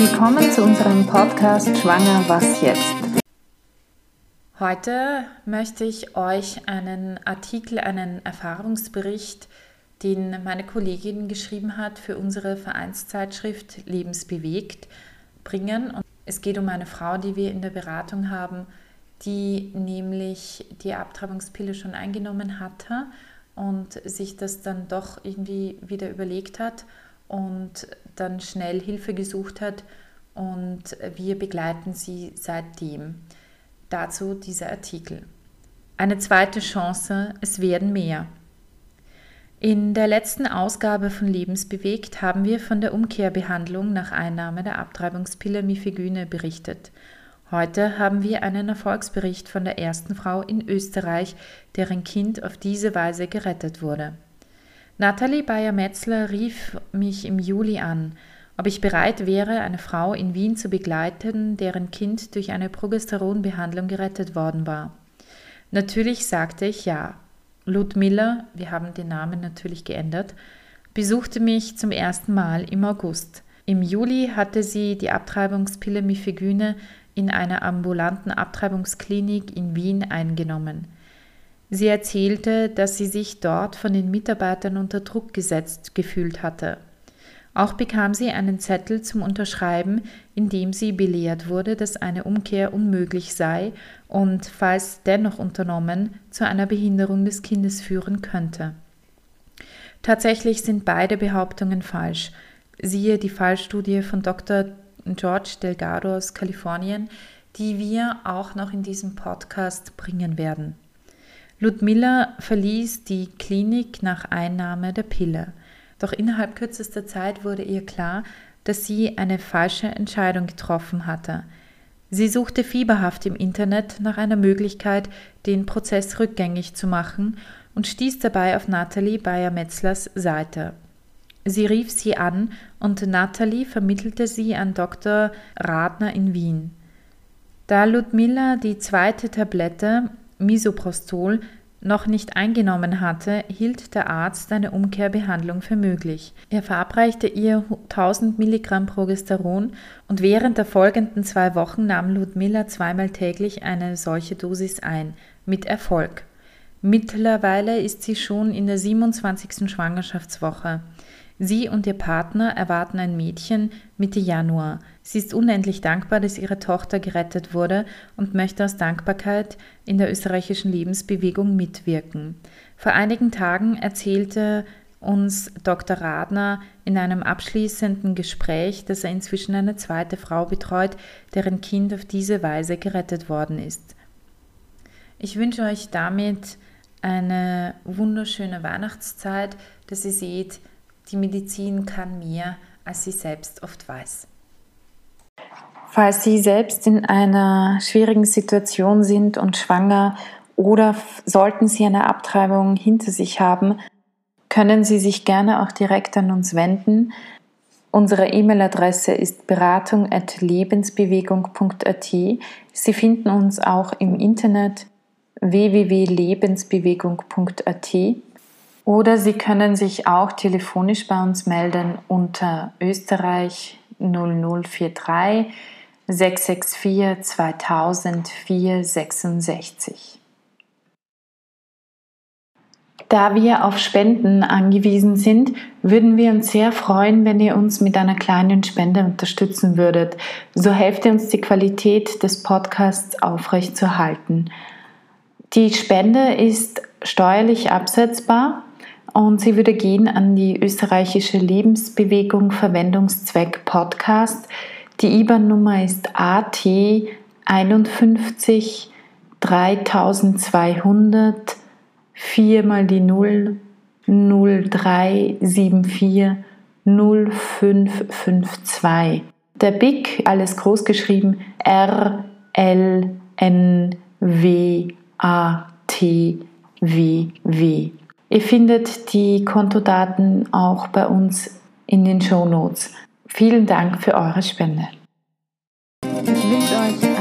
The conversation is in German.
Willkommen zu unserem Podcast Schwanger, was jetzt? Heute möchte ich euch einen Artikel, einen Erfahrungsbericht, den meine Kollegin geschrieben hat für unsere Vereinszeitschrift Lebensbewegt, bringen. Und es geht um eine Frau, die wir in der Beratung haben, die nämlich die Abtreibungspille schon eingenommen hatte und sich das dann doch irgendwie wieder überlegt hat und dann schnell Hilfe gesucht hat und wir begleiten sie seitdem. Dazu dieser Artikel. Eine zweite Chance, es werden mehr. In der letzten Ausgabe von Lebensbewegt haben wir von der Umkehrbehandlung nach Einnahme der Abtreibungspille Mifegyne berichtet. Heute haben wir einen Erfolgsbericht von der ersten Frau in Österreich, deren Kind auf diese Weise gerettet wurde. Nathalie Bayer-Metzler rief mich im Juli an, ob ich bereit wäre, eine Frau in Wien zu begleiten, deren Kind durch eine Progesteronbehandlung gerettet worden war. Natürlich sagte ich ja. Ludmilla, wir haben den Namen natürlich geändert, besuchte mich zum ersten Mal im August. Im Juli hatte sie die Abtreibungspille Mifegyne in einer ambulanten Abtreibungsklinik in Wien eingenommen. Sie erzählte, dass sie sich dort von den Mitarbeitern unter Druck gesetzt gefühlt hatte. Auch bekam sie einen Zettel zum Unterschreiben, in dem sie belehrt wurde, dass eine Umkehr unmöglich sei und, falls dennoch unternommen, zu einer Behinderung des Kindes führen könnte. Tatsächlich sind beide Behauptungen falsch. Siehe die Fallstudie von Dr. George Delgado aus Kalifornien, die wir auch noch in diesem Podcast bringen werden. Ludmilla verließ die Klinik nach Einnahme der Pille. Doch innerhalb kürzester Zeit wurde ihr klar, dass sie eine falsche Entscheidung getroffen hatte. Sie suchte fieberhaft im Internet nach einer Möglichkeit, den Prozess rückgängig zu machen und stieß dabei auf Nathalie Bayer-Metzlers Seite. Sie rief sie an und Nathalie vermittelte sie an Dr. Radner in Wien. Da Ludmilla die zweite Tablette Misoprostol noch nicht eingenommen hatte, hielt der Arzt eine Umkehrbehandlung für möglich. Er verabreichte ihr 1000 Milligramm Progesteron und während der folgenden zwei Wochen nahm Ludmilla zweimal täglich eine solche Dosis ein, mit Erfolg. Mittlerweile ist sie schon in der 27. Schwangerschaftswoche. Sie und ihr Partner erwarten ein Mädchen Mitte Januar. Sie ist unendlich dankbar, dass ihre Tochter gerettet wurde und möchte aus Dankbarkeit in der österreichischen Lebensbewegung mitwirken. Vor einigen Tagen erzählte uns Dr. Radner in einem abschließenden Gespräch, dass er inzwischen eine zweite Frau betreut, deren Kind auf diese Weise gerettet worden ist. Ich wünsche euch damit eine wunderschöne Weihnachtszeit, dass ihr seht, die Medizin kann mehr, als sie selbst oft weiß. Falls Sie selbst in einer schwierigen Situation sind und schwanger oder sollten Sie eine Abtreibung hinter sich haben, können Sie sich gerne auch direkt an uns wenden. Unsere E-Mail-Adresse ist beratung.lebensbewegung.at. Sie finden uns auch im Internet www.lebensbewegung.at. Oder Sie können sich auch telefonisch bei uns melden unter Österreich 0043 664 2000 466. Da wir auf Spenden angewiesen sind, würden wir uns sehr freuen, wenn ihr uns mit einer kleinen Spende unterstützen würdet. So helft ihr uns, die Qualität des Podcasts aufrechtzuerhalten. Die Spende ist steuerlich absetzbar und sie würde gehen an die österreichische Lebensbewegung Verwendungszweck Podcast. Die IBAN-Nummer ist AT 51 3200 4 mal die 0 0374 0552. Der BIC, alles groß geschrieben, R L N W A T W W. Ihr findet die Kontodaten auch bei uns in den Show Notes. Vielen Dank für eure Spende. Ich wünsche euch